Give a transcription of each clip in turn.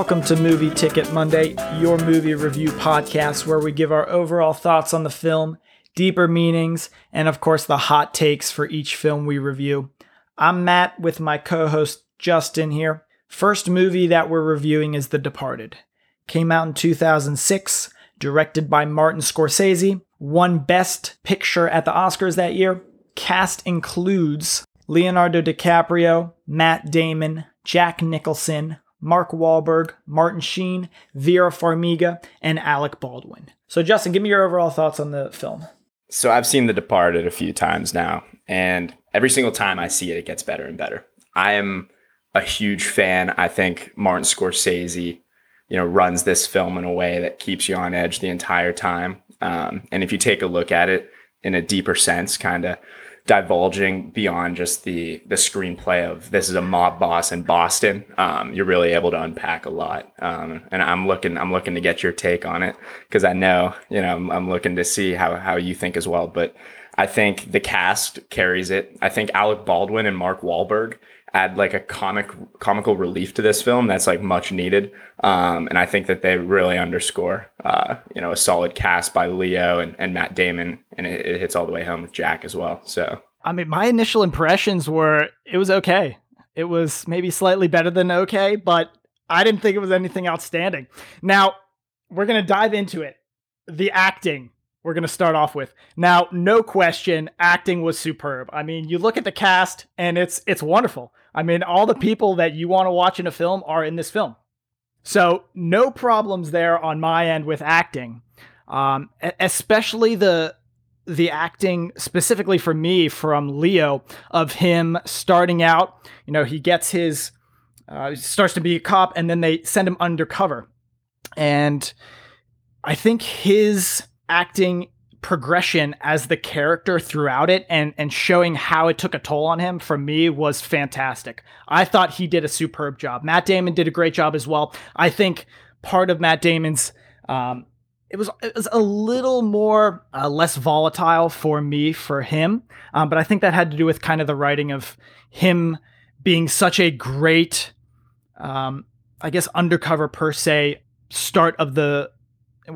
Welcome to Movie Ticket Monday, your movie review podcast where we give our overall thoughts on the film, deeper meanings, and of course the hot takes for each film we review. I'm Matt with my co host Justin here. First movie that we're reviewing is The Departed. Came out in 2006, directed by Martin Scorsese, won Best Picture at the Oscars that year. Cast includes Leonardo DiCaprio, Matt Damon, Jack Nicholson, Mark Wahlberg, Martin Sheen, Vera Farmiga, and Alec Baldwin. So, Justin, give me your overall thoughts on the film. So, I've seen The Departed a few times now, and every single time I see it, it gets better and better. I am a huge fan. I think Martin Scorsese, you know, runs this film in a way that keeps you on edge the entire time. Um, and if you take a look at it in a deeper sense, kind of divulging beyond just the the screenplay of this is a mob boss in Boston, um, you're really able to unpack a lot. Um, and I'm looking I'm looking to get your take on it because I know you know I'm, I'm, looking to see how how you think as well. But I think the cast carries it. I think Alec Baldwin and Mark Wahlberg add like a comic comical relief to this film that's like much needed um, and i think that they really underscore uh, you know a solid cast by leo and, and matt damon and it, it, hits all the way home with jack as well so i mean my initial impressions were it was okay it was maybe slightly better than okay but i didn't think it was anything outstanding now we're going to dive into it the acting we're going to start off with. Now, no question, acting was superb. I mean, you look at the cast and it's it's wonderful. I mean, all the people that you want to watch in a film are in this film. So, no problems there on my end with acting. Um, especially the the acting specifically for me from Leo of him starting out, you know, he gets his uh, starts to be a cop and then they send him undercover. And I think his acting progression as the character throughout it and and showing how it took a toll on him for me was fantastic. I thought he did a superb job. Matt Damon did a great job as well. I think part of Matt Damon's um, it was it was a little more uh, less volatile for me for him, um, but I think that had to do with kind of the writing of him being such a great, um, I guess, undercover per se start of the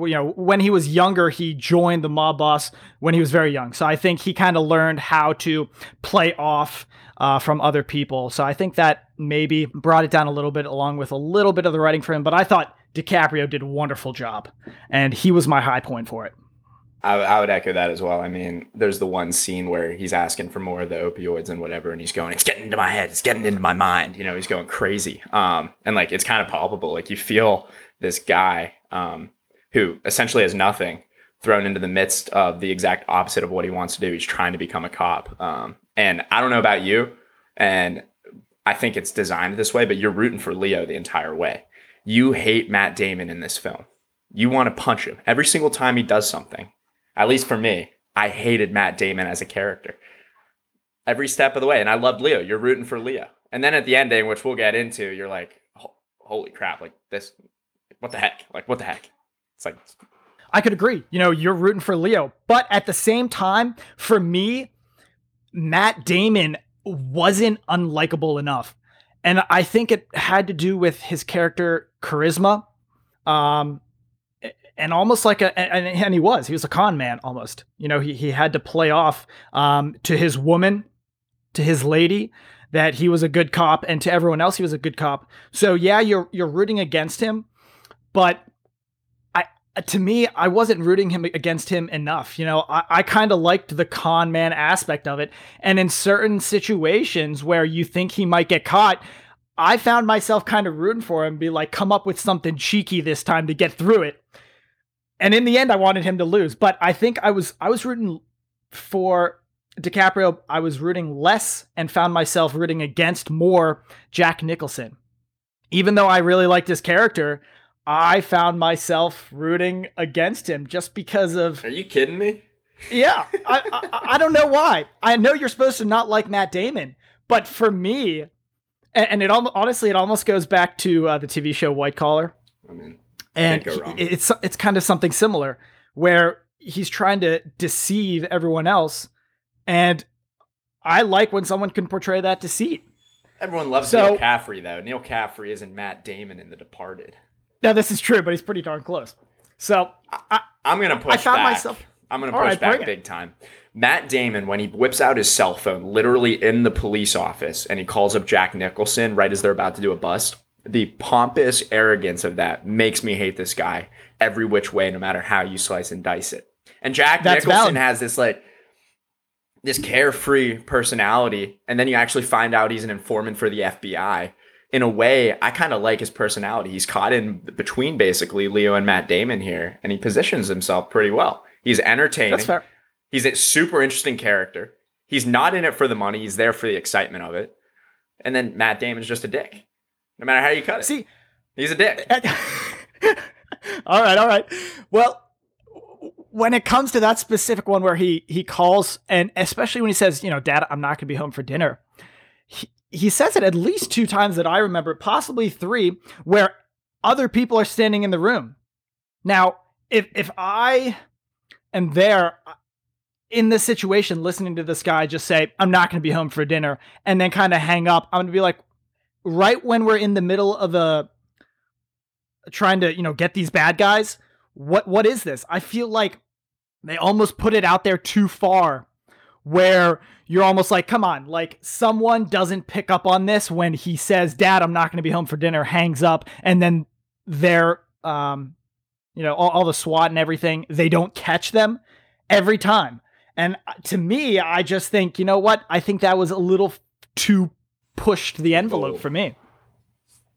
you know, when he was younger, he joined the mob boss when he was very young. So I think he kind of learned how to play off uh, from other people. So I think that maybe brought it down a little bit, along with a little bit of the writing for him. But I thought DiCaprio did a wonderful job, and he was my high point for it. I, I, would echo that as well. I mean, there's the one scene where he's asking for more of the opioids and whatever, and he's going, "It's getting into my head. It's getting into my mind." You know, he's going crazy. Um, and like it's kind of palpable. Like you feel this guy. Um, who essentially has nothing thrown into the midst of the exact opposite of what he wants to do. He's trying to become a cop. Um, and I don't know about you, and I think it's designed this way, but you're rooting for Leo the entire way. You hate Matt Damon in this film. You want to punch him every single time he does something. At least for me, I hated Matt Damon as a character every step of the way. And I loved Leo. You're rooting for Leo. And then at the ending, which we'll get into, you're like, holy crap, like this, what the heck? Like, what the heck? It's like I could agree. You know, you're rooting for Leo, but at the same time, for me, Matt Damon wasn't unlikable enough. And I think it had to do with his character charisma. Um and almost like a and, and he was he was a con man almost you know he, he had to play off um, to his woman to his lady that he was a good cop and to everyone else he was a good cop so yeah you're you're rooting against him but Uh, to me, I wasn't rooting him against him enough. You know, I, I kind of liked the con man aspect of it. And in certain situations where you think he might get caught, I found myself kind of rooting for him, be like, come up with something cheeky this time to get through it. And in the end, I wanted him to lose. But I think I was I was rooting for DiCaprio. I was rooting less and found myself rooting against more Jack Nicholson. Even though I really liked his character, I found myself rooting against him just because of. Are you kidding me? Yeah, I, I, I don't know why. I know you're supposed to not like Matt Damon, but for me, and, it honestly it almost goes back to uh, the TV show White Collar. I mean, and it's it's kind of something similar where he's trying to deceive everyone else, and I like when someone can portray that deceit. Everyone loves So- Neal Caffrey though. Neal Caffrey isn't Matt Damon in The Departed. Now this is true, but he's pretty darn close. So I, I'm gonna push I found back. myself- I'm gonna push right, back bring it. big time. Matt Damon, when he whips out his cell phone, literally in the police office, and he calls up Jack Nicholson right as they're about to do a bust. The pompous arrogance of that makes me hate this guy every which way, no matter how you slice and dice it. And Jack That's Nicholson valid. has this like this carefree personality, and then you actually find out he's an informant for the FBI. In a way, I kind of like his personality. He's caught in between basically Leo and Matt Damon here, and he positions himself pretty well. He's entertaining. that's fair. He's a super interesting character. He's not in it for the money. He's there for the excitement of it. And then Matt Damon's just a dick. No matter how you cut it. See, he's a dick. all right, all right. Well, when it comes to that specific one where he he calls and especially when he says, you know, Dad, I'm not going to be home for dinner. He, he says it at least two times that I remember, possibly three, where other people are standing in the room. Now, if if I am there uh, in this situation, listening to this guy just say, "I'm not going to be home for dinner," and then kind of hang up, I'm going to be like, right when we're in the middle of a trying to you know get these bad guys what what is this i feel like they almost put it out there too far where you're almost like come on like someone doesn't pick up on this when he says dad i'm not going to be home for dinner hangs up and then they're um you know all, all the swat and everything they don't catch them every time and uh, to me i just think you know what i think that was a little too pushed the envelope for me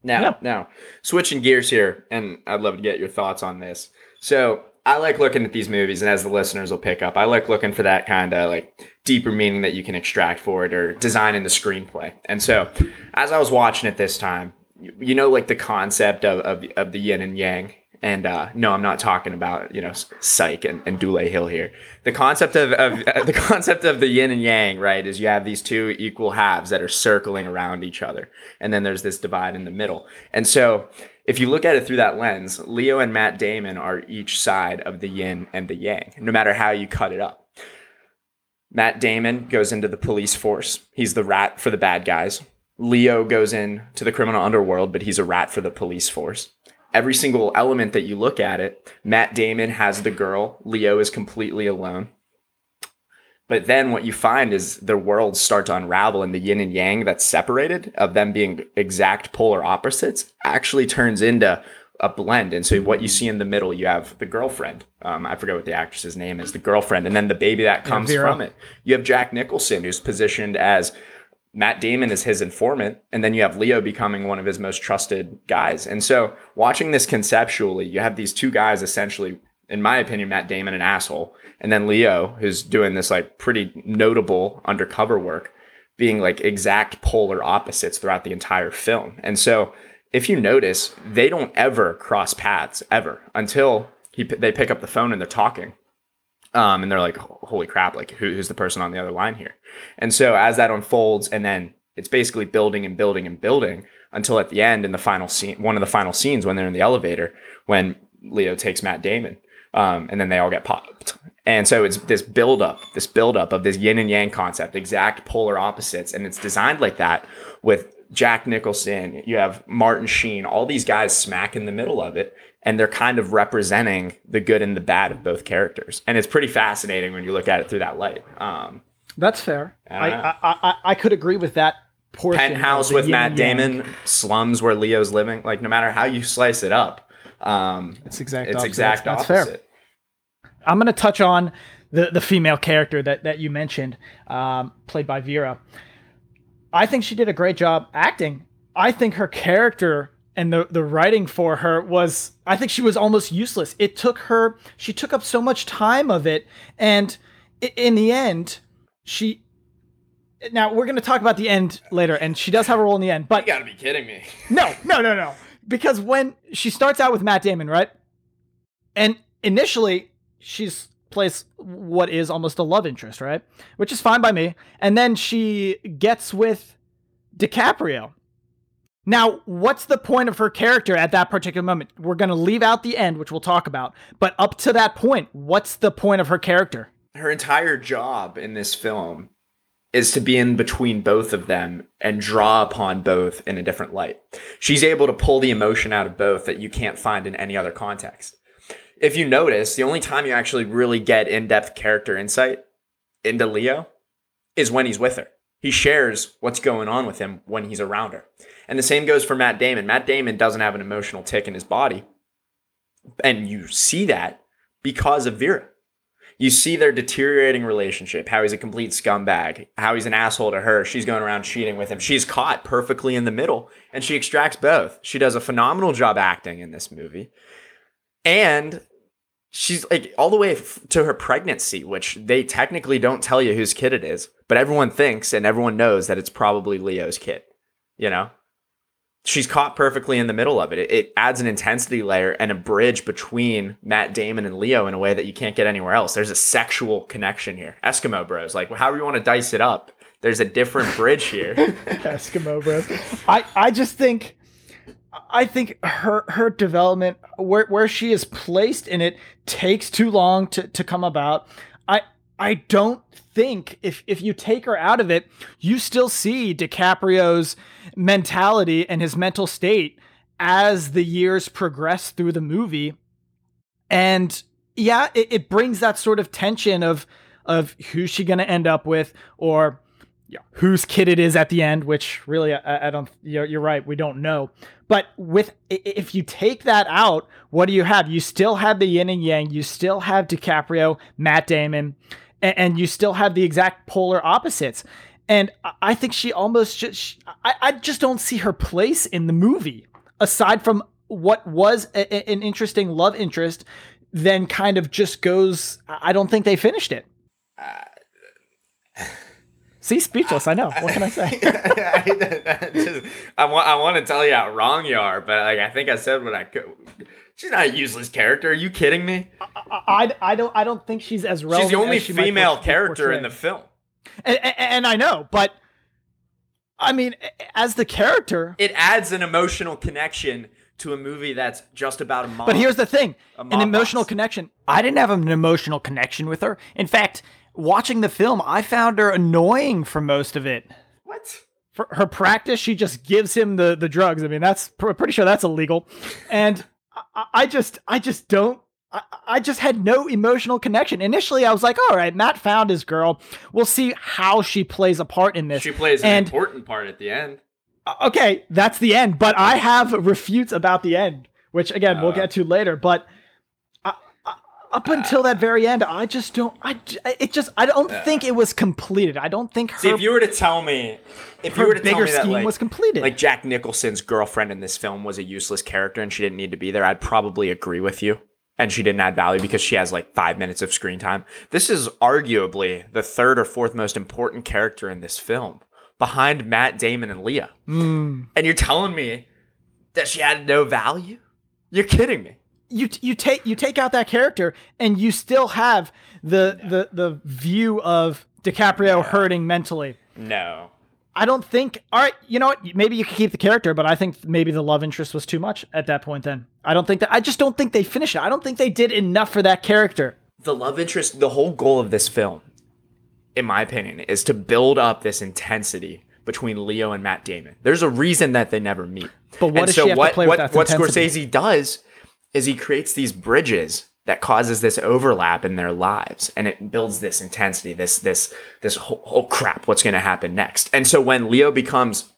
Now, Yeah. now, switching gears here, and I'd love to get your thoughts on this. So, I like looking at these movies, and as the listeners will pick up, I like looking for that kind of like deeper meaning that you can extract for it or design in the screenplay. And so, as I was watching it this time, you, know, like the concept of, of, of the yin and yang. And uh, no, I'm not talking about you know Psych and, and Dule Hill here. The concept of, of the concept of the yin and yang, right, is you have these two equal halves that are circling around each other, and then there's this divide in the middle. And so, if you look at it through that lens, Leo and Matt Damon are each side of the yin and the yang, no matter how you cut it up. Matt Damon goes into the police force. He's the rat for the bad guys. Leo goes into the criminal underworld, but he's a rat for the police force. Every single element that you look at it, Matt Damon has the girl. Leo is completely alone. But then what you find is their worlds start to unravel, and the yin and yang that's separated of them being exact polar opposites actually turns into a blend. And so what you see in the middle, you have the girlfriend. Um, I forget what the actress's name is, the girlfriend, and then the baby that comes Vera. from it. You have Jack Nicholson, who's positioned as Matt Damon is his informant, and then you have Leo becoming one of his most trusted guys. And so, watching this conceptually, you have these two guys essentially, in my opinion, Matt Damon an asshole, and then Leo, who's doing this like pretty notable undercover work, being like exact polar opposites throughout the entire film. And so, if you notice, they don't ever cross paths ever until he they pick up the phone and they're talking. Um, and they're like, holy crap, like who, who's the person on the other line here? And so as that unfolds, and then it's basically building and building and building until at the end in the final scene, one of the final scenes when they're in the elevator, when Leo takes Matt Damon, um, and then they all get popped. And so it's this buildup, this buildup of this yin and yang concept, exact polar opposites, and it's designed like that with Jack Nicholson. You have Martin Sheen, all these guys smack in the middle of it, and they're kind of representing the good and the bad of both characters. And it's pretty fascinating when you look at it through that light. Um, That's fair. I. I, I I could agree with that portion. penthouse with Matt yang. Damon, slums where Leo's living. Like no matter how you slice it up, um, It's exact. it's opposite. exact That's opposite. fair. I'm going to touch on the the female character that that you mentioned, um, played by Vera. I think she did a great job acting. I think her character and the the writing for her was I think she was almost useless. It took her she took up so much time of it and in the end she now we're going to talk about the end later and she does have a role in the end but You gotta be kidding me. no, no, no, no. Because when she starts out with Matt Damon, right? And initially she's plays what is almost a love interest, right? Which is fine by me. And then she gets with DiCaprio. Now, what's the point of her character at that particular moment? We're going to leave out the end, which we'll talk about. But up to that point, what's the point of her character? Her entire job in this film is to be in between both of them and draw upon both in a different light. She's able to pull the emotion out of both that you can't find in any other context. If you notice, the only time you actually really get in depth character insight into Leo is when he's with her. He shares what's going on with him when he's around her. And the same goes for Matt Damon. Matt Damon doesn't have an emotional tick in his body. And you see that because of Vera. You see their deteriorating relationship, how he's a complete scumbag, how he's an asshole to her. She's going around cheating with him. She's caught perfectly in the middle and she extracts both. She does a phenomenal job acting in this movie. And she's like all the way f- to her pregnancy, which they technically don't tell you whose kid it is, but everyone thinks and everyone knows that it's probably Leo's kid, you know? she's caught perfectly in the middle of it. it. it. adds an intensity layer and a bridge between Matt Damon and Leo in a way that you can't get anywhere else. There's a sexual connection here. Eskimo Bros, like however you want to dice it up, there's a different bridge here. Eskimo Bros. I I just think I think her her development where where she is placed in it takes too long to to come about. I I don't think if if you take her out of it, you still see DiCaprio's mentality and his mental state as the years progress through the movie. And yeah, it, it brings that sort of tension of of who's she to end up with or yeah, whose kid it is at the end, which really I, I don't. You're, you're, right, we don't know. But with if you take that out, what do you have? You still have the yin and yang. You still have DiCaprio, Matt Damon, and, and you still have the exact polar opposites. And I think she almost just, I, I just don't see her place in the movie aside from what was a, an interesting love interest, then kind of just goes, I don't think they finished it. Uh, See, speechless. I know. What can I say? I, want. I want to tell you how wrong you are, but like I think I said what I could. She's not a useless character. Are you kidding me? I, I, I don't. I don't think she's as relevant. She's the only she female character in the film and, and I know, but I mean, as the character, it adds an emotional connection to a movie that's just about a mom. But here's the thing: an emotional boss. connection. I didn't have an emotional connection with her. In fact, watching the film, I found her annoying for most of it. What? For her practice, she just gives him the the drugs. I mean, that's pretty sure that's illegal. And I, I just, I just don't I, I just had no emotional connection. Initially, I was like, all right, Matt found his girl. We'll see how she plays a part in this. She plays an and, important part at the end. Uh, okay, that's the end. But I have refutes about the end, which again, uh, we'll get to later. But I, I, up until that very end, I just don't. I it just I don't uh, think it was completed. I don't think. Her, see, if you were to tell me, if you were to tell me that like, was completed, like Jack Nicholson's girlfriend in this film was a useless character and she didn't need to be there, I'd probably agree with you and she didn't add value because she has like five minutes of screen time. This is arguably the third or fourth most important character in this film behind Matt Damon and Leah. Mm. And you're telling me that she had no value? You're kidding me. You you take you take out that character and you still have the no. the the view of DiCaprio no. hurting mentally. No. I don't think. All right, you know what? Maybe you could keep the character, but I think maybe the love interest was too much at that point. Then I don't think that. I just don't think they finished it. I don't think they did enough for that character. The love interest. The whole goal of this film, in my opinion, is to build up this intensity between Leo and Matt Damon. There's a reason that they never meet. But what and does so she have what, to play what, with that what Scorsese does is he creates these bridges that causes this overlap in their lives and it builds this intensity this this this whole, oh crap what's going to happen next? And so when leo becomes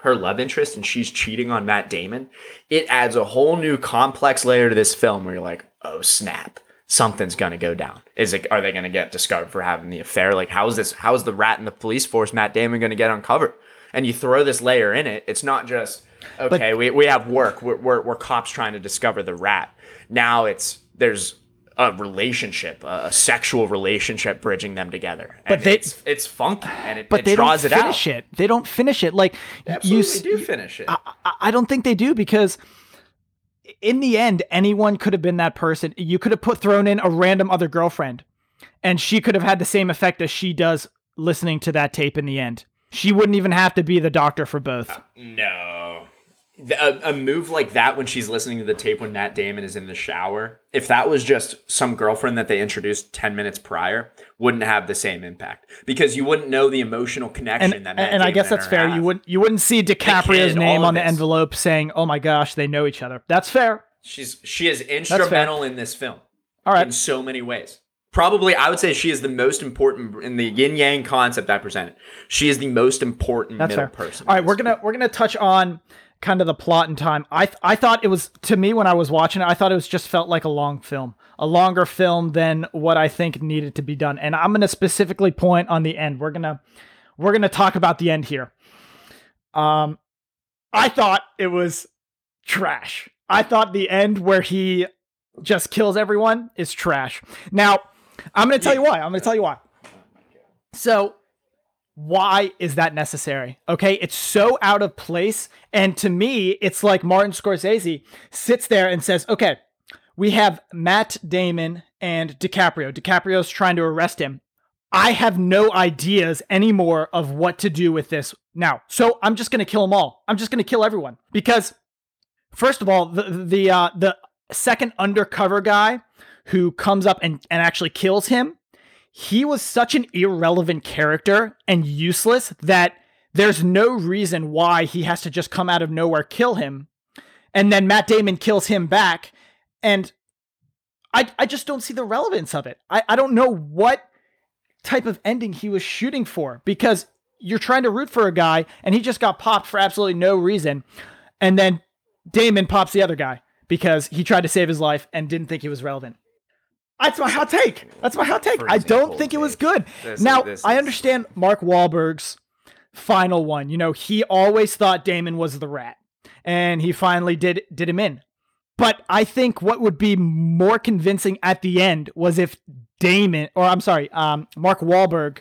her love interest and she's cheating on matt damon it adds a whole new complex layer to this film where you're like oh snap something's going to go down. Is it are they going to get discovered for having the affair? Like how's this how's the rat in the police force matt damon going to get uncovered? And you throw this layer in it it's not just okay but, we, we have work we're, we're, we're cops trying to discover the rat now it's there's a relationship, a, sexual relationship bridging them together. And but they, it's, it's funky and it, but it they draws don't it finish out. it. They don't finish it. Like Absolutely you do finish it. I, I don't think they do because in the end, anyone could have been that person. You could have put thrown in a random other girlfriend, and she could have had the same effect as she does listening to that tape in the end. She wouldn't even have to be the doctor for both. Uh, no, a, a, move like that when she's listening to the tape when Matt Damon is in the shower, if that was just some girlfriend that they introduced 10 minutes prior, wouldn't have the same impact because you wouldn't know the emotional connection and, that Matt And Damon I guess that's fair. Have. You wouldn't you wouldn't see DiCaprio's kid, name on the envelope saying, "Oh my gosh, they know each other." That's fair. She's she is instrumental in this film. All right. In so many ways. Probably I would say she is the most important in the yin yang concept I presented. She is the most important That's middle fair. person. All right, we're gonna we're gonna touch on kind of the plot and time. I th- I thought it was to me when I was watching it, I thought it was just felt like a long film, a longer film than what I think needed to be done. And I'm gonna specifically point on the end. We're gonna we're gonna talk about the end here. Um, I thought it was trash. I thought the end where he just kills everyone is trash. Now, I'm gonna tell you why. I'm gonna tell you why. So why is that necessary? Okay, it's so out of place. And to me, it's like Martin Scorsese sits there and says, okay, we have Matt Damon and DiCaprio. DiCaprio's trying to arrest him. I have no ideas anymore of what to do with this now. So I'm just going to kill them all. I'm just going to kill everyone because first of all, the the uh, the second undercover guy who comes up and, and actually kills him he was such an irrelevant character and useless that there's no reason why he has to just come out of nowhere kill him and then Matt Damon kills him back and I I just don't see the relevance of it. I, I don't know what type of ending he was shooting for because you're trying to root for a guy and he just got popped for absolutely no reason and then Damon pops the other guy because he tried to save his life and didn't think he was relevant. That's my hot take. That's my hot take. I don't think it was good. This- now, I understand Mark Wahlberg's final one. You know, he always thought Damon was the rat, and he finally did did him in. But I think what would be more convincing at the end was if Damon, or I'm sorry, um, Mark Wahlberg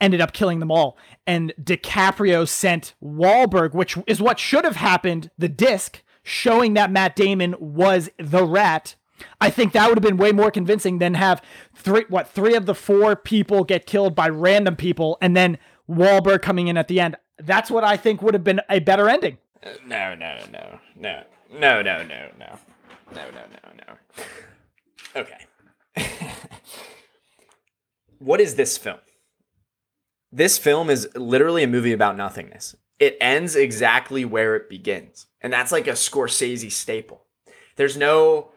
ended up killing them all, and DiCaprio sent Wahlberg, which is what should have happened, the disc showing that Matt Damon was the rat. I think that would have been way more convincing than have three what three of the four people get killed by random people and then Wahlberg coming in at the end. That's what I think would have been a better ending. No, no, no, no, no, no, no, no, no, no, no, no. Okay. what is this film? This film is literally a movie about nothingness. It ends exactly where it begins. And that's like a Scorsese staple. There's no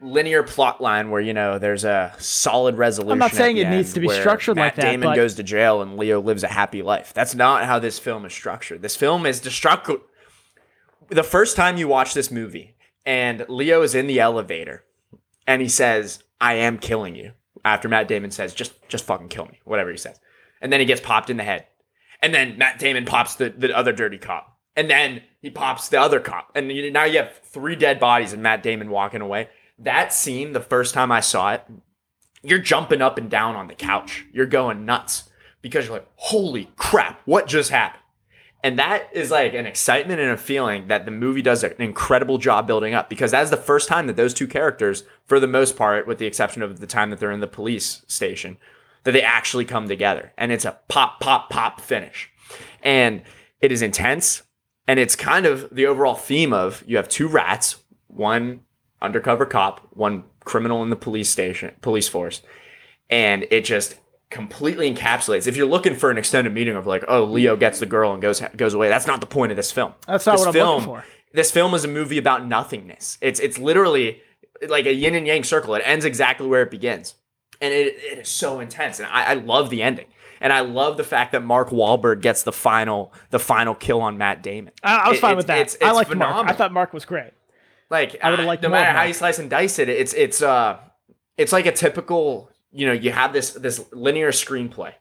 linear plot line where, you know, there's a solid resolution. I'm not saying it needs to be structured Matt like that, Matt Damon but- goes to jail and Leo lives a happy life. That's not how this film is structured. This film is destructive. The first time you watch this movie and Leo is in the elevator and he says, I am killing you. After Matt Damon says, just just fucking kill me, whatever he says. And then he gets popped in the head. And then Matt Damon pops the, the other dirty cop. And then he pops the other cop. And you, now you have three dead bodies and Matt Damon walking away. That scene, the first time I saw it, you're jumping up and down on the couch. You're going nuts because you're like, holy crap, what just happened? And that is like an excitement and a feeling that the movie does an incredible job building up because that's the first time that those two characters, for the most part, with the exception of the time that they're in the police station, that they actually come together. And it's a pop, pop, pop finish. And it is intense. And it's kind of the overall theme of you have two rats, one undercover cop, one criminal in the police station, police force. And it just completely encapsulates. If you're looking for an extended meaning of like, oh, Leo gets the girl and goes goes away, that's not the point of this film. That's not this what I'm film, looking for. This film is a movie about nothingness. It's it's literally like a yin and yang circle. It ends exactly where it begins, and it, it is so intense. And I, I love the ending, and I love the fact that Mark Wahlberg gets the final the final kill on Matt Damon. I, I was It- fine with that. It's, I it's liked Mark. I thought Mark was great. Like I would've uh, liked no matter how you slice and dice it, it's it's uh it's like a typical you know you have this this linear screenplay,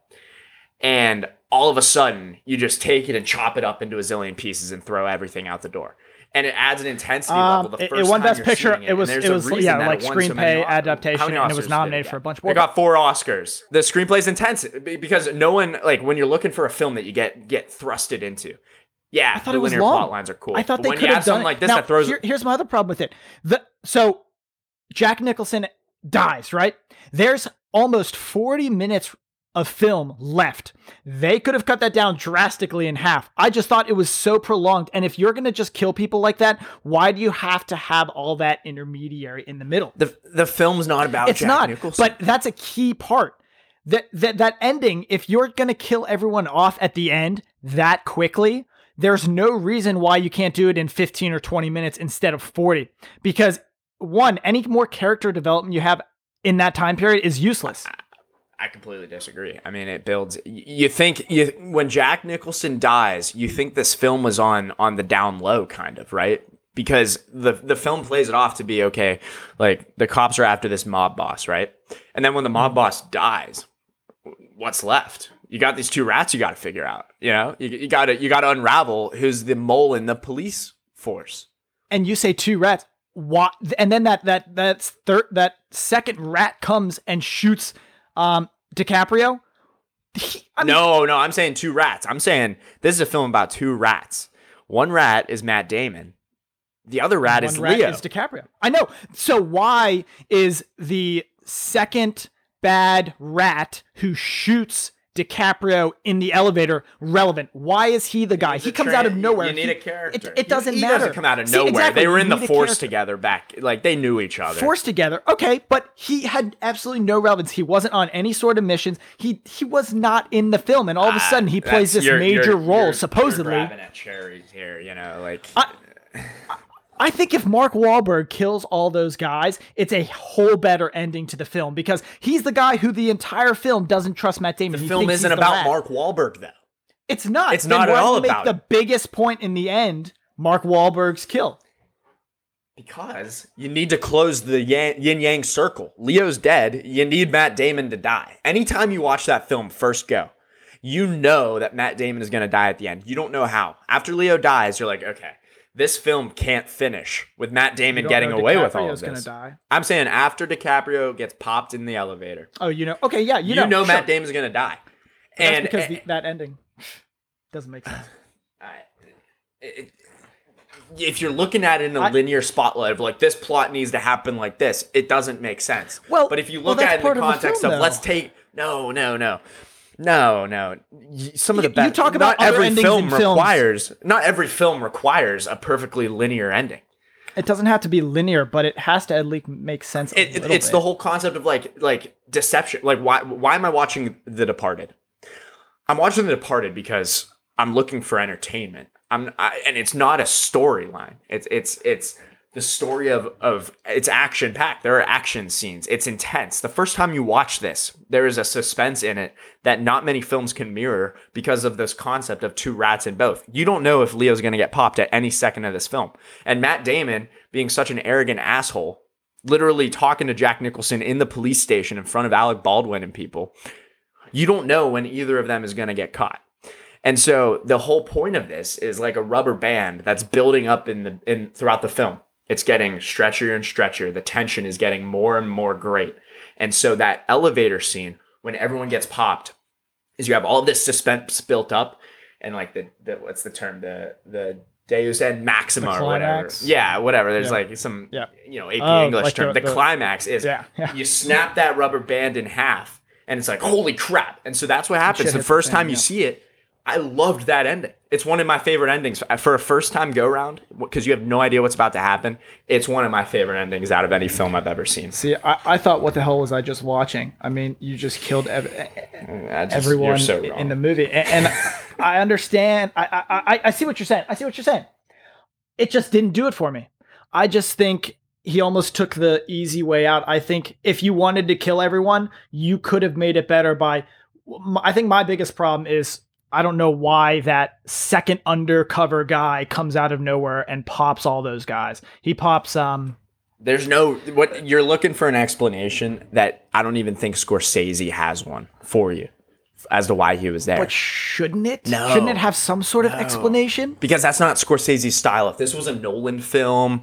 and all of a sudden you just take it and chop it up into a zillion pieces and throw everything out the door, and it adds an intensity Um, level. The it, first it won Best Picture. seeing It was it was yeah that like it won so screenplay adaptation, and it was nominated get? for a bunch more. It got four Oscars. The screenplay's intense because no one like when you're looking for a film that you get get thrusted into. Yeah, I thought the it was long. plot lines are cool. I thought but they could have done something it. like this now, that throws here- here's my other problem with it. The so Jack Nicholson dies, right? There's almost 40 minutes of film left. They could have cut that down drastically in half. I just thought it was so prolonged. And if you're going to just kill people like that, why do you have to have all that intermediary in the middle? The the film's not about it's Jack not, Nicholson. but that's a key part. That that that ending, if you're going to kill everyone off at the end that quickly, there's no reason why you can't do it in 15 or 20 minutes instead of 40 because one, any more character development you have in that time period is useless. I completely disagree. I mean, it builds. You think you when Jack Nicholson dies, you think this film was on on the down low, kind of, right? Because the the film plays it off to be okay, like the cops are after this mob boss, right? And then when the mob mm-hmm. boss dies, what's left? You got these two rats you got to figure out. You know, you, you got to you got to unravel who's the mole in the police force. and you say two rats why and then that that that's third that second rat comes and shoots um DiCaprio He- I mean, no, no, I'm saying two rats. I'm saying this is a film about two rats. One rat is Matt Damon. The other rat one is rat Leo. is DiCaprio. I know. So why is the second bad rat who shoots DiCaprio in the elevator relevant? Why is he the guy? He's He comes tra- out of nowhere. You need a character. It, it doesn't he, matter. He doesn't come out of See, nowhere. exactly, They were in the force together back. Like they knew each other. Force together. Okay, but he had absolutely no relevance. He wasn't on any sort of missions. He he was not in the film, and all of a Ah, sudden he plays this you're- major you're- role. you're- supposedly, you're grabbing at cherries here. You know, like I- I think if Mark Wahlberg kills all those guys, it's a whole better ending to the film because he's the guy who the entire film doesn't trust Matt Damon. the He film isn't about rat. Mark Wahlberg though. It's not. It's Then not at all about the it. biggest point in the end. Mark Wahlberg's kill. Because you need to close the yin yang circle. Leo's dead. You need Matt Damon to die. Anytime you watch that film, first go, you know that Matt Damon is going to die at the end. You don't know how. After Leo dies, you're like, okay, this film can't finish with Matt Damon getting away with all of DiCaprio's gonna this. die. I'm saying after DiCaprio gets popped in the elevator, Oh, you know? Okay, yeah, you, know. you, know, know, sure. Matt Damon's to die. And because the, eh, that ending doesn't make sense. I- it- if you're looking at it in a I- linear spotlight of like this plot needs to happen like this, it doesn't make sense. Well- but if you look that's at it in the of the context film, of let's take no, no, no, no, no. Some of the best. you talk about not every film in films. requires. Not every film requires a perfectly linear ending. It doesn't have to be linear, but it has to at least make sense. It- it's bit. the whole concept of like like deception. Like why why am I watching The Departed? I'm watching The Departed because I'm looking for entertainment. I'm I, and it's not a storyline. It's it's it's the story of of it's action packed. There are action scenes. It's intense. The first time you watch this, there is a suspense in it that not many films can mirror because of this concept of two rats in both. You don't know if Leo's going to get popped at any second of this film. And Matt Damon being such an arrogant asshole literally talking to Jack Nicholson in the police station in front of Alec Baldwin and people. You don't know when either of them is going to get caught. And so the whole point of this is like a rubber band that's building up in the in throughout the film. It's getting stretchier and stretchier. The tension is getting more and more great. And so that elevator scene when everyone gets popped is you have all this suspense built up and like the, the what's the term the the Deus Ex Maxima or whatever. Yeah, whatever. There's Yeah. like some Yeah. you know AP Oh, English like term. the- The, the- climax is Yeah, yeah. you snap that rubber band in half and it's like holy crap. And so that's what happens. The first time you see it, I loved that ending. It's one of my favorite endings uh, for a first time go round because you have no idea what's about to happen. It's one of my favorite endings out of any film I've ever seen. See, I, I thought, what the hell was I just watching? I mean, you just killed ev- mm, just- everyone so in the movie, and, and I understand. I, I I I see what you're saying. I see what you're saying. It just didn't do it for me. I just think he almost took the easy way out. I think if you wanted to kill everyone, you could have made it better by. I think my biggest problem is I don't know why that second undercover guy comes out of nowhere and pops all those guys. He pops um There's no what you're looking for an explanation that I don't even think Scorsese has one for you as to why he was there. but shouldn't it? No. Shouldn't it have some sort of explanation? because that's not Scorsese's style. If this was a Nolan film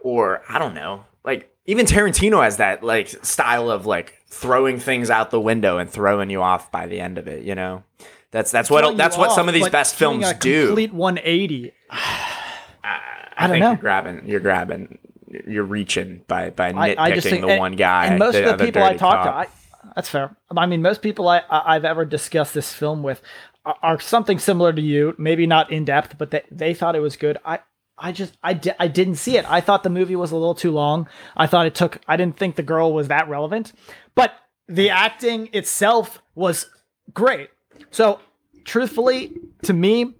or I don't know, like even Tarantino has that like style of like throwing things out the window and throwing you off by the end of it, you know? That's that's what that's what some of these best films a do. Complete 180. I, I don't know. you're grabbing you're grabbing you're reaching by by I, nitpicking I just think the and, one guy and most the of the people I talk cop. to, I, That's fair. I mean, most people I, I have ever discussed this film with are, are something similar to you. Maybe not in depth, but they they thought it was good. I I just I di- I didn't see it. I thought the movie was a little too long. I thought it took. I didn't think the girl was that relevant, but the acting itself was great. So, truthfully, to me,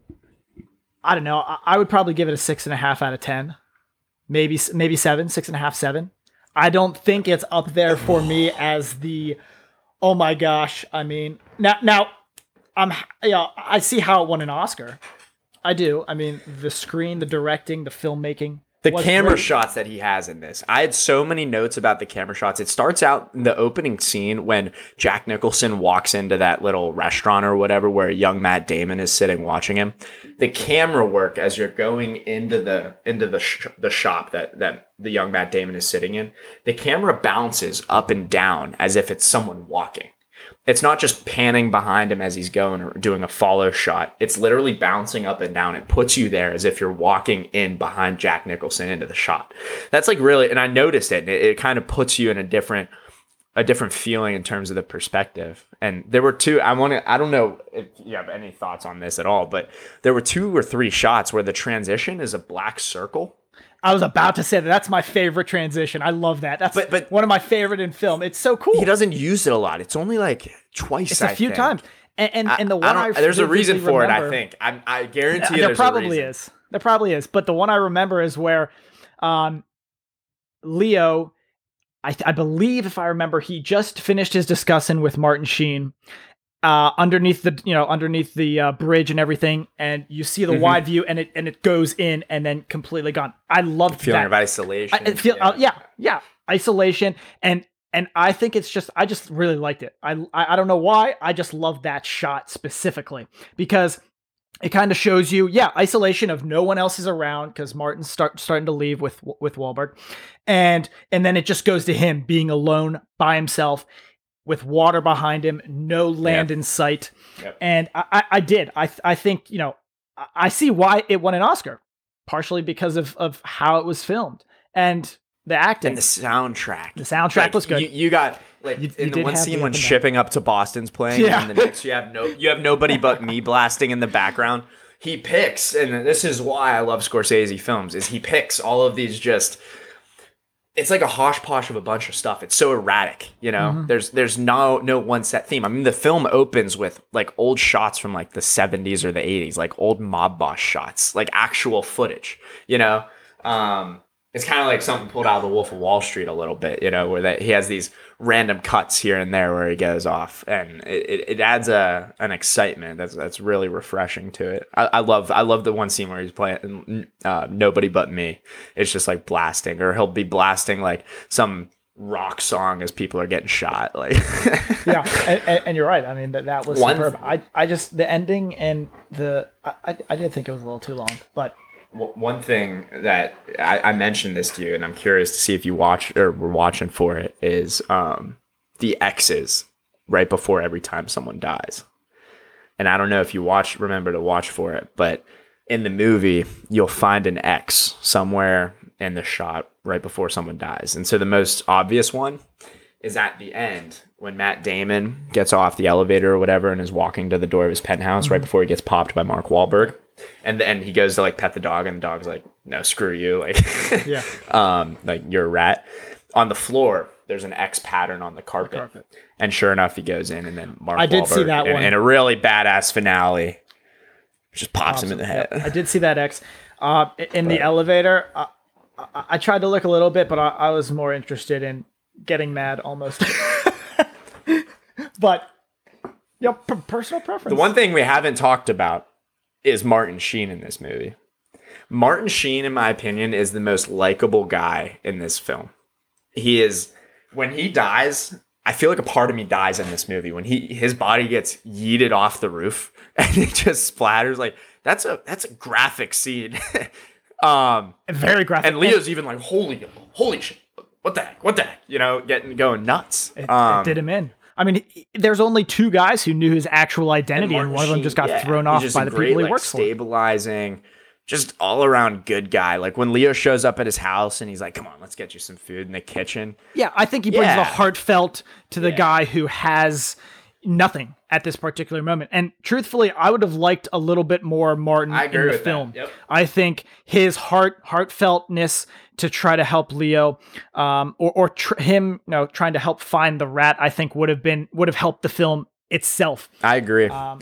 I don't know. I, I would probably give it a six and a half out of ten, maybe maybe seven, six and a half, seven. I don't think it's up there for me as the oh my gosh. I mean, now now I'm yeah, I see how it won an Oscar. I do. I mean, the screen, the directing, the filmmaking. The camera great. shots that he has in this. I had so many notes about the camera shots. It starts out in the opening scene when Jack Nicholson walks into that little restaurant or whatever where young Matt Damon is sitting watching him. The camera work as you're going into the into the sh- the shop that that the young Matt Damon is sitting in, the camera bounces up and down as if it's someone walking. It's not just panning behind him as he's going or doing a follow shot. It's literally bouncing up and down. It puts you there as if you're walking in behind Jack Nicholson into the shot. That's like really, and I noticed it. It, it kind of puts you in a different, a different feeling in terms of the perspective. And there were two. I want to. I don't know if you have any thoughts on this at all, but there were two or three shots where the transition is a black circle. I was about to say that. That's my favorite transition. I love that. That's But- but- one of my favorite in film. It's so cool. He doesn't use it a lot. It's only like twice. it's a I few think. times. And and, I- and the one don't- I, there's a reason for it. I remember- think. I, I guarantee there probably is. There probably is. But the one I remember is where um, Leo, I, I believe, if I remember, he just finished his discussion with Martin Sheen uh, underneath the you know underneath the uh, bridge and everything, and you see the Mhm. wide view, and it and it goes in and then completely gone. I loved feeling that. of isolation. I, I feel yeah. Uh, yeah yeah isolation and and I think it's just I just really liked it. I I, I don't know why I just love that shot specifically because it kind of shows you yeah isolation of no one else is around because Martin's start starting to leave with with Wahlberg and and then it just goes to him being alone by himself with water behind him no land in sight Yep. and I, I I did I I think you know I- see why it won an Oscar partially because of of how it was filmed and the acting and the soundtrack. the soundtrack Like, was good You, you got like You- you the one scene when up and down. shipping up to Boston's playing, Yeah. and the next you have no you have nobody but me blasting in the background. He picks, and this is why I love Scorsese films, is he picks all of these just it's like a hodgepodge of a bunch of stuff. It's so erratic, you know. Mhm. There's there's no no one set theme. I mean, the film opens with like old shots from like the 70s or the 80s, like old mob boss shots, like actual footage, you know. Um, it's kind of like something pulled out of the Wolf of Wall Street a little bit, you know, where that he has these random cuts here and there where he goes off, and it, it, it adds a an excitement that's that's really refreshing to it. I, I love I love the one scene where he's playing uh, nobody but me. It's just like blasting, or he'll be blasting like some rock song as people are getting shot. Like yeah, and, and, and you're right. I mean that that was One- superb. I I just the ending and the I, I I did think it was a little too long, but W- One thing that I, I mentioned this to you, and I'm curious to see if you watch or were watching for it, is um, the X's right before every time someone dies. And I don't know if you watch, remember to watch for it, but in the movie, you'll find an X somewhere in the shot right before someone dies. And so the most obvious one is at the end when Matt Damon gets off the elevator or whatever and is walking to the door of his penthouse right before he gets popped by Mark Wahlberg. And then he goes to like pet the dog, and the dog's like, "No, screw you!" Like, Yeah. um, like you're a rat. On the floor, there's an X pattern on the carpet, carpet. and sure enough, he goes in, and then Mark. I did see that in, one. in a really badass finale. Just pops him in the head. Yep, I did see that X. Uh, in the elevator, uh, I, I tried to look a little bit, but I, I was more interested in getting mad almost. but p- personal preference. The one thing we haven't talked about is Martin Sheen in this movie. Martin Sheen, in my opinion, is the most likable guy in this film. He is when he dies, I feel like a part of me dies in this movie. When he his body gets yeeted off the roof and it just splatters like that's a that's a graphic scene. um very graphic. and Leo's even like, holy holy shit. What the heck? What the heck? You know, getting going nuts. It, um, it did him in. I mean, there's only two guys who knew his actual identity, and, Martin one of them just got yeah, thrown off by the great, people he like, works for. Stabilizing, just all around good guy. Like when Leo shows up at his house and he's like, "Come on, let's get you some food in the kitchen." Yeah, I think he brings Yeah. the heartfelt to the Yeah. guy who has nothing at this particular moment. And truthfully, I would have liked a little bit more Martin I in the film. Yep. I think his heart heartfeltness to try to help Leo, um, or or tr- him, you know, trying to help find the rat, I think would have been would have helped the film itself. I agree. Um,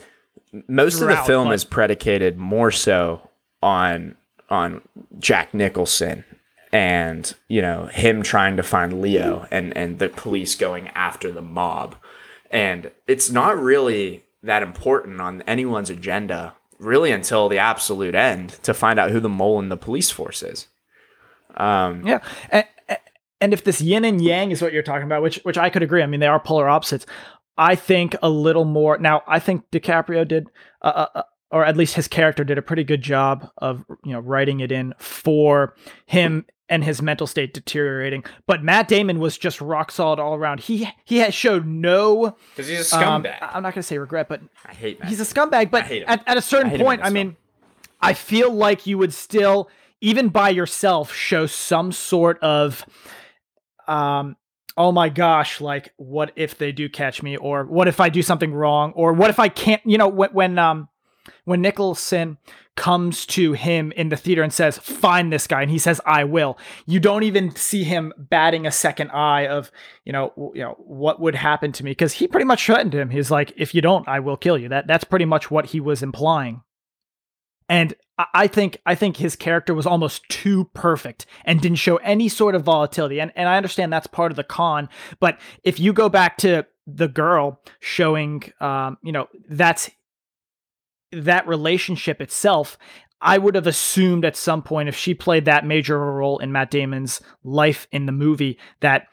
Most of the film but- is predicated more so on on Jack Nicholson and you know him trying to find Leo and and the police going after the mob and it's not really that important on anyone's agenda really until the absolute end to find out who the mole in the police force is um Yeah, and, and if this yin and yang is what you're talking about, which which I could agree. I mean, they are polar opposites. I think a little more. Now, I think DiCaprio did, uh, uh, uh, or at least his character did a pretty good job of you know writing it in for him and his mental state deteriorating. But Matt Damon was just rock solid all around. He he has showed no. because he's a Um, scumbag I'm not gonna say regret, but i hate that he's a scumbag. But at, at a certain I point, I mean, I feel like you would still, even by yourself, show some sort of, um, oh my gosh, like what if they do catch me, or what if I do something wrong, or what if I can't, you know, when when um when Nicholson comes to him in the theater and says, "Find this guy," and he says, "I will." You don't even see him batting a second eye of, you know, you know what would happen to me because he pretty much threatened him. He's like, "If you don't, I will kill you." That that's pretty much what he was implying. And I- I think I think his character was almost too perfect and didn't show any sort of volatility. And and I understand that's part of the con, but if you go back to the girl showing, um, you know, that's that relationship itself. I would have assumed at some point if she played that major role in Matt Damon's life in the movie that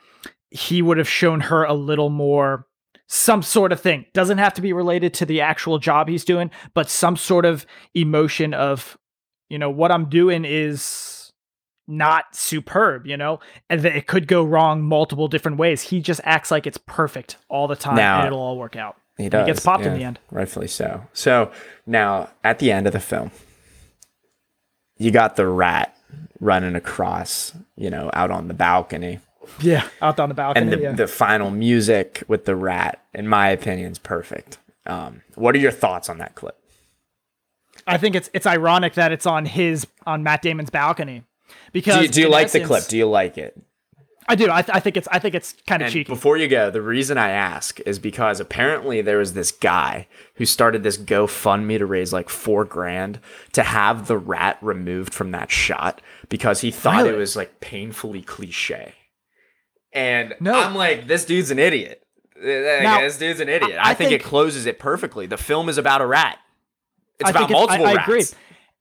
he would have shown her a little more some sort of thing. Doesn't have to be related to the actual job he's doing, but some sort of emotion of, you know, what I'm doing is not superb, you know, and that it could go wrong multiple different ways. He just acts like it's perfect all the time Now- and it'll all work out. He does. He gets popped in the end. Rightfully so. So now at the end of the film, you got the rat running across, you know, out on the balcony. Yeah, out on the balcony. And the, yeah. the final music with the rat, in my opinion, is perfect. Um, what are your thoughts on that clip? I think it's it's ironic that it's on his on Matt Damon's balcony because Do you, do you like the clip? Do you like it? I do. I, th- I think it's I think it's kind of cheeky. before you go, the reason I ask is because apparently there was this guy who started this GoFundMe to raise like four grand to have the rat removed from that shot because he thought it was like painfully cliche. And No. I'm like, this dude's an idiot. Now, this dude's an idiot. I I, think, think- it closes it perfectly. The film is about a rat. It's I about think it's- multiple I, I rats. agree.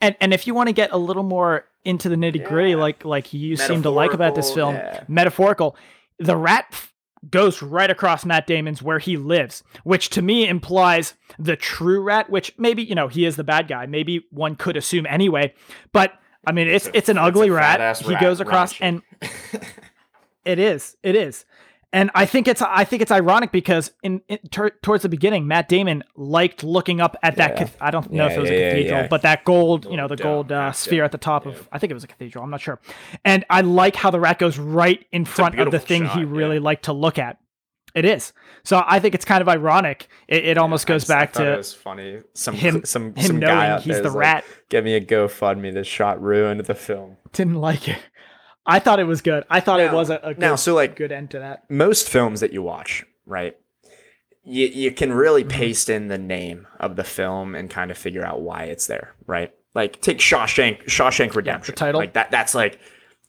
And and if you want to get a little more into the nitty gritty, Yeah. like like you seem to like about this film, Metaphorical, yeah. metaphorical, the rat f- goes right across Matt Damon's where he lives, which to me implies the true rat. Which maybe you know he is the bad guy. Maybe one could assume anyway, but. I mean, it's it's an It's a ugly rat. fat-ass He rat, goes across, and It is. It is. And I think it's I think it's ironic because in, in towards the beginning, Matt Damon liked looking up at that. Yeah. cath- I don't know if it was yeah, a cathedral, yeah. but that gold, you know, the gold uh, sphere yeah, at the top yeah. of. I think it was a cathedral. I'm not sure. And I like how the rat goes right in front of the thing shot, he really yeah. liked to look at. It is. So I think it's kind of ironic. It, it almost goes just- back thought it to was funny. Some him- some him some guy out he's there the is like, rat. Get me a GoFundMe. This shot ruined the film. didn't like it. I thought it was good. I thought it was a, a good, now, so, like- good end to that. most films that you watch, right? You you can really Mm-hmm. paste in the name of the film and kind of figure out why it's there, right? Like take Shawshank Shawshank Redemption. title. Like that that's like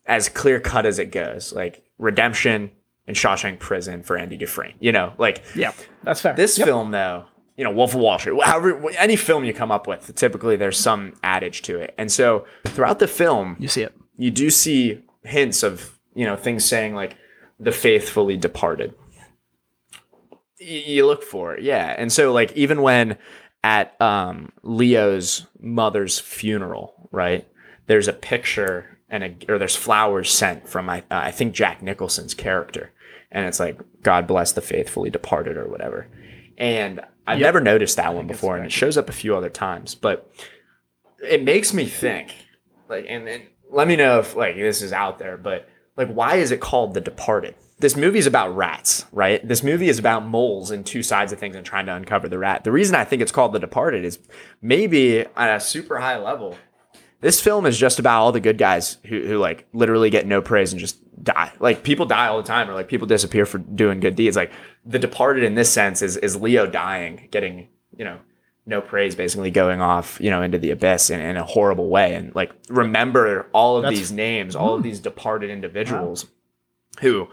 as clear cut as it goes. Like Redemption and Shawshank Prison for Andy Dufresne. You know, like Yeah, that's fair. this Yep. film though, you know, Wolf of Wall Street, however any film you come up with, typically there's some adage to it. And so throughout the film, you see it. you do see hints of you know things saying like the faithfully departed. Y- you look for it yeah. And so like even when at um leo's mother's funeral right there's a picture and a or there's flowers sent from i uh, i think jack nicholson's character. And it's like god bless the faithfully departed or whatever. And i've never noticed that one before and it shows up a few other times. But it makes me think like, and, and let me know if like this is out there, but like, why is it called The Departed? This movie is about rats, right? This movie is about moles and two sides of things and trying to uncover the rat. The reason I think it's called The Departed is maybe at a super high level, this film is just about all the good guys who, who like literally get no praise and just die. Like people die all the time, or like people disappear for doing good deeds. Like The Departed in this sense is is Leo dying, getting you know no praise, basically going off you know into the abyss in, in a horrible way, and like remember all of That's- these names, all of these departed individuals who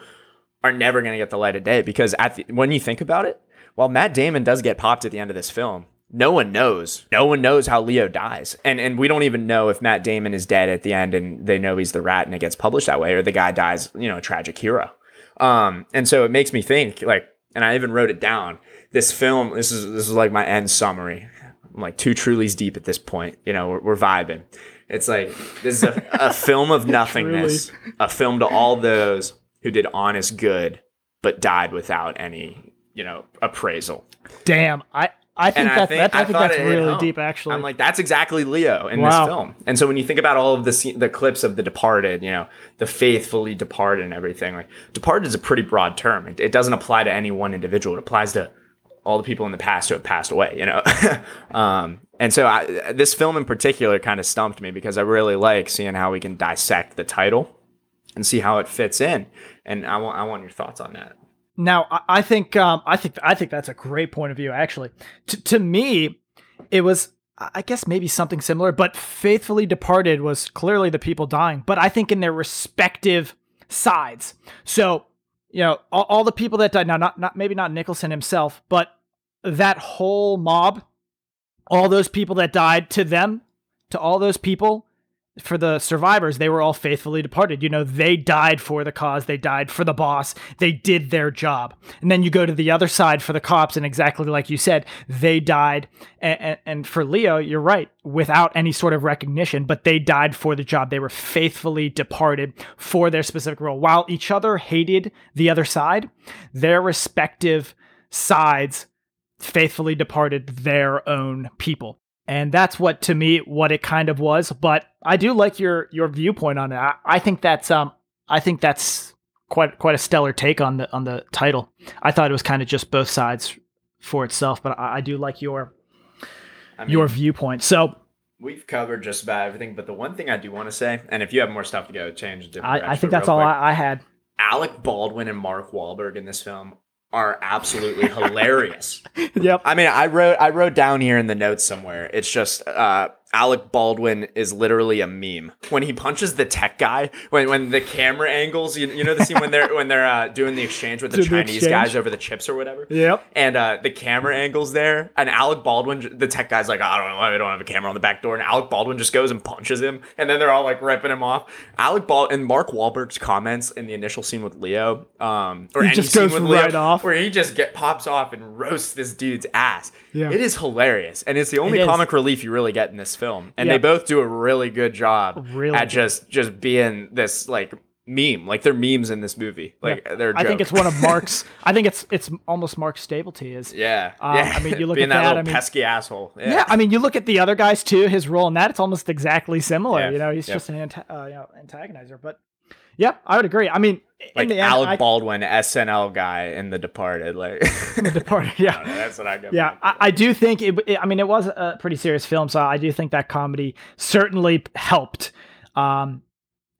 are never going to get the light of day because at the, when you think about it, while Matt Damon does get popped at the end of this film, no one knows. No one knows how Leo dies. And and we don't even know if Matt Damon is dead at the end and they know he's the rat and it gets published that way or the guy dies, you know, a tragic hero. Um and so it makes me think like and I even wrote it down. This film, this is this is like my end summary. I'm like two trulies deep at this point. You know, we're, we're vibing. It's like this is a, a film of nothingness, a film to all those who did honest good but died without any, you know, appraisal. Damn, I I think I that, think- that I I think that's really deep. Actually, I'm like, that's exactly Leo in Wow. this film. And so when you think about all of the the clips of the departed, you know, the faithfully departed and everything, like departed is a pretty broad term. It, it doesn't apply to any one individual. It applies to all the people in the past who have passed away, you know? um, and so I, this film in particular kind of stumped me because I really like seeing how we can dissect the title and see how it fits in. And I want, I want your thoughts on that. Now, I, think um, I think I think that's a great point of view. Actually, to to me, it was I guess maybe something similar, but faithfully departed was clearly the people dying, but I think in their respective sides. So you know, all, all the people that died now, not not maybe not Nicholson himself, but that whole mob, all those people that died to them, to all those people, for the survivors, they were all faithfully departed. You know, they died for the cause, they died for the boss, they did their job. And then you go to the other side for the cops, and exactly like you said, they died. And, and, for Leo, you're right, without any sort of recognition, but they died for the job. They were faithfully departed for their specific role. While each other hated the other side, their respective sides faithfully departed their own people and that's what to me what it kind of was. But i do like your your viewpoint on it. I, I think that's um i think that's quite quite a stellar take on the on the title. I thought it was kind of just both sides for itself but i, I do like your I mean, your viewpoint. So We've covered just about everything, but the one thing I do want to say, and if you have more stuff to go, change. a different i, I think that's all I, I had. Alec Baldwin and Mark Wahlberg in this film are absolutely hilarious. yep I mean, I wrote I wrote down here in the notes somewhere. It's just uh, Alec Baldwin is literally a meme when he punches the tech guy. When when the camera angles, you, you know the scene when they're when they're uh, doing the exchange with the Doing Chinese exchange? guys over the chips or whatever. yep And uh, the camera angles there, and Alec Baldwin, the tech guy's like, I don't know, I don't have a camera on the back door, and Alec Baldwin just goes and punches him, and then they're all like ripping him off. Alec Bald and Mark Wahlberg's comments in the initial scene with Leo, um, or He any just scene goes with Leo, right off. where he just get pops off and roasts this dude's ass. Yeah. It is hilarious, and it's the only It is. comic relief you really get in this film, and Yeah. they both do a really good job Really at good. just just being this like meme, like they're memes in this movie, like they're. I think it's one of mark's i think it's it's almost mark's stability is Yeah, Uh, yeah. I mean, you look being at that, little I mean- pesky asshole. Yeah. Yeah, I mean, you look at the other guys too. His role in that, it's almost exactly similar. Yeah. You know, he's just an anta- uh, you know, antagonizer. But yep, I would agree. I mean, in like the end, Alec I, Baldwin, SNL guy in The Departed. Like, The Departed, yeah. know, that's what I got. yeah, I. I do think. It, it- I mean, it was a pretty serious film, so I do think that comedy certainly helped. Um,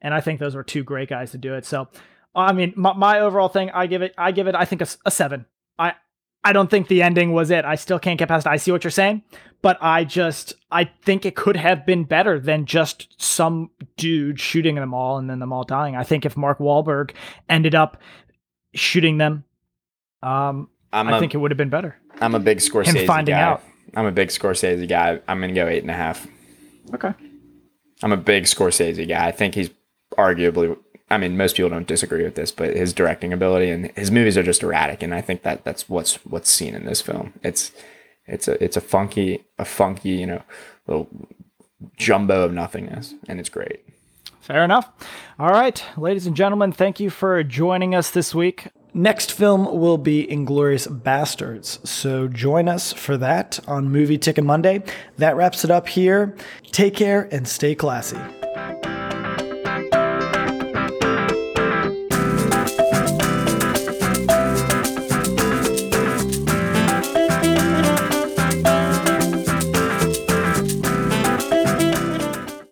and I think those were two great guys to do it. So, I mean, my, my overall thing, I give it, I give it, I think a seven. I, don't think the ending was it. I still can't get past. it. I see what you're saying, but I just, I think it could have been better than just some dude shooting them all and then them all dying. I think if Mark Wahlberg ended up shooting them, um, I'm I a, think it would have been better. I'm a big Scorsese finding guy. out. I'm a big Scorsese guy. I'm gonna go eight and a half. Okay. I'm a big Scorsese guy. I think he's arguably. I mean, most people don't disagree with this, but his directing ability and his movies are just erratic, and I think that that's what's what's seen in this film. It's it's a it's a funky a funky you know little jumbo of nothingness, and it's great. Fair enough. All right, ladies and gentlemen, thank you for joining us this week. Next film will be Inglourious Basterds, so join us for that on Movie Ticket Monday. That wraps it up here. Take care and stay classy.